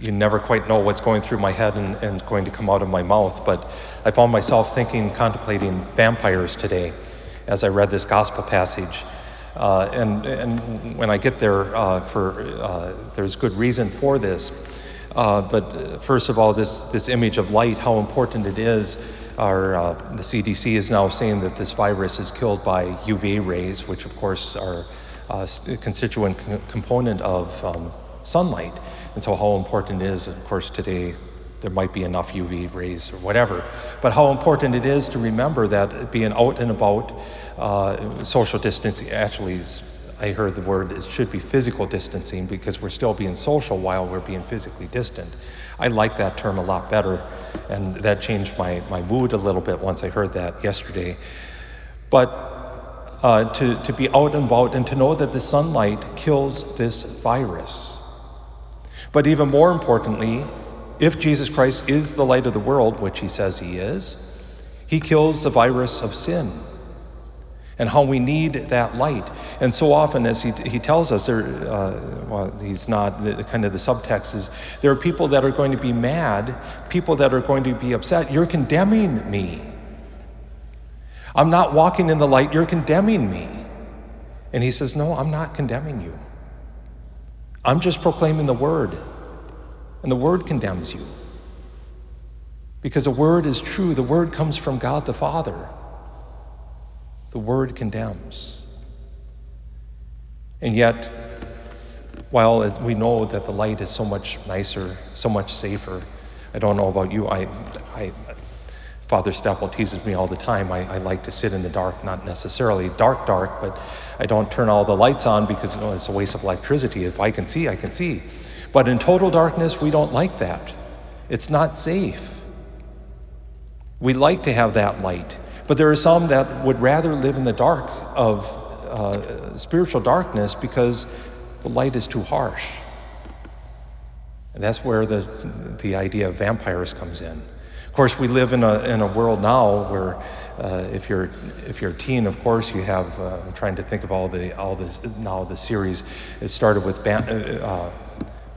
you never quite know what's going through my head and, and going to come out of my mouth. But I found myself thinking, contemplating vampires today as I read this gospel passage. Uh, and, and when I get there, uh, for uh, there's good reason for this. Uh, but first of all, this, this image of light, how important it is. Our, uh, the CDC is now saying that this virus is killed by UV rays, which of course are a constituent component of um, sunlight. And so, how important is, of course, today there might be enough UV rays or whatever, but how important it is to remember that being out and about, uh, social distancing actually is, I heard the word, it should be physical distancing because we're still being social while we're being physically distant. I like that term a lot better, and that changed my, my mood a little bit once I heard that yesterday. But uh, to, to be out and about and to know that the sunlight kills this virus. But even more importantly, if Jesus Christ is the light of the world, which he says he is, he kills the virus of sin and how we need that light. And so often, as he, he tells us, there, uh, well, he's not, the, kind of the subtext is there are people that are going to be mad, people that are going to be upset. You're condemning me. I'm not walking in the light, you're condemning me. And he says, No, I'm not condemning you. I'm just proclaiming the word. And the word condemns you. Because the word is true. The word comes from God the Father. The word condemns. And yet, while we know that the light is so much nicer, so much safer, I don't know about you. I, I, Father Steppel teases me all the time. I, I, like to sit in the dark, not necessarily dark, dark, but I don't turn all the lights on because know, it's a waste of electricity. If I can see, I can see. But in total darkness, we don't like that. It's not safe. We like to have that light. But there are some that would rather live in the dark of uh, spiritual darkness because the light is too harsh. And that's where the, the idea of vampires comes in. Of course, we live in a, in a world now where uh, if you're if you're a teen, of course, you have. Uh, trying to think of all the all this now the series. It started with uh, uh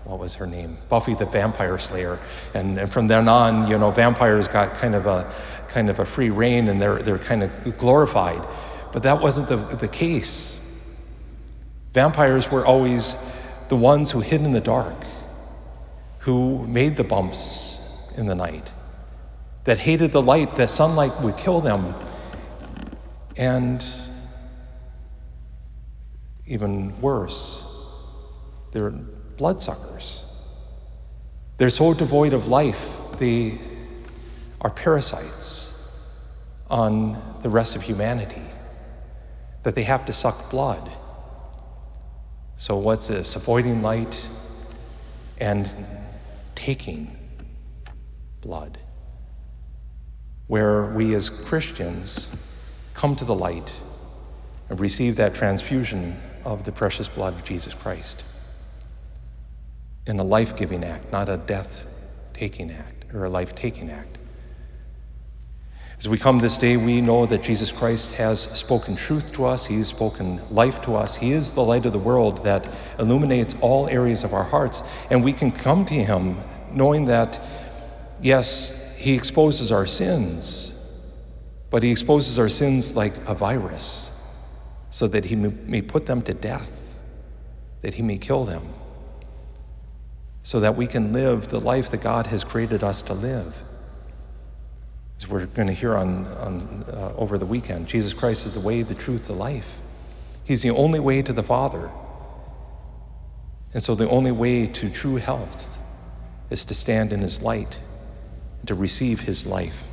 what was her name? Buffy the Vampire Slayer. And, and, from then on, you know, vampires got kind of a kind of a free rein and they're they're kind of glorified. But that wasn't the, the case. Vampires were always the ones who hid in the dark, who made the bumps in the night, that hated the light, that sunlight would kill them. And even worse, they're bloodsuckers. They're so devoid of life, they are parasites on the rest of humanity, that they have to suck blood. So, what's this? Avoiding light and taking blood. Where we as Christians come to the light and receive that transfusion of the precious blood of Jesus Christ in a life giving act, not a death taking act or a life taking act. As we come this day, we know that Jesus Christ has spoken truth to us. He has spoken life to us. He is the light of the world that illuminates all areas of our hearts. And we can come to Him knowing that, yes, He exposes our sins, but He exposes our sins like a virus so that He may put them to death, that He may kill them so that we can live the life that God has created us to live. As we're going to hear on, on uh, over the weekend, Jesus Christ is the way, the truth, the life. He's the only way to the Father. And so the only way to true health is to stand in His light to receive His life.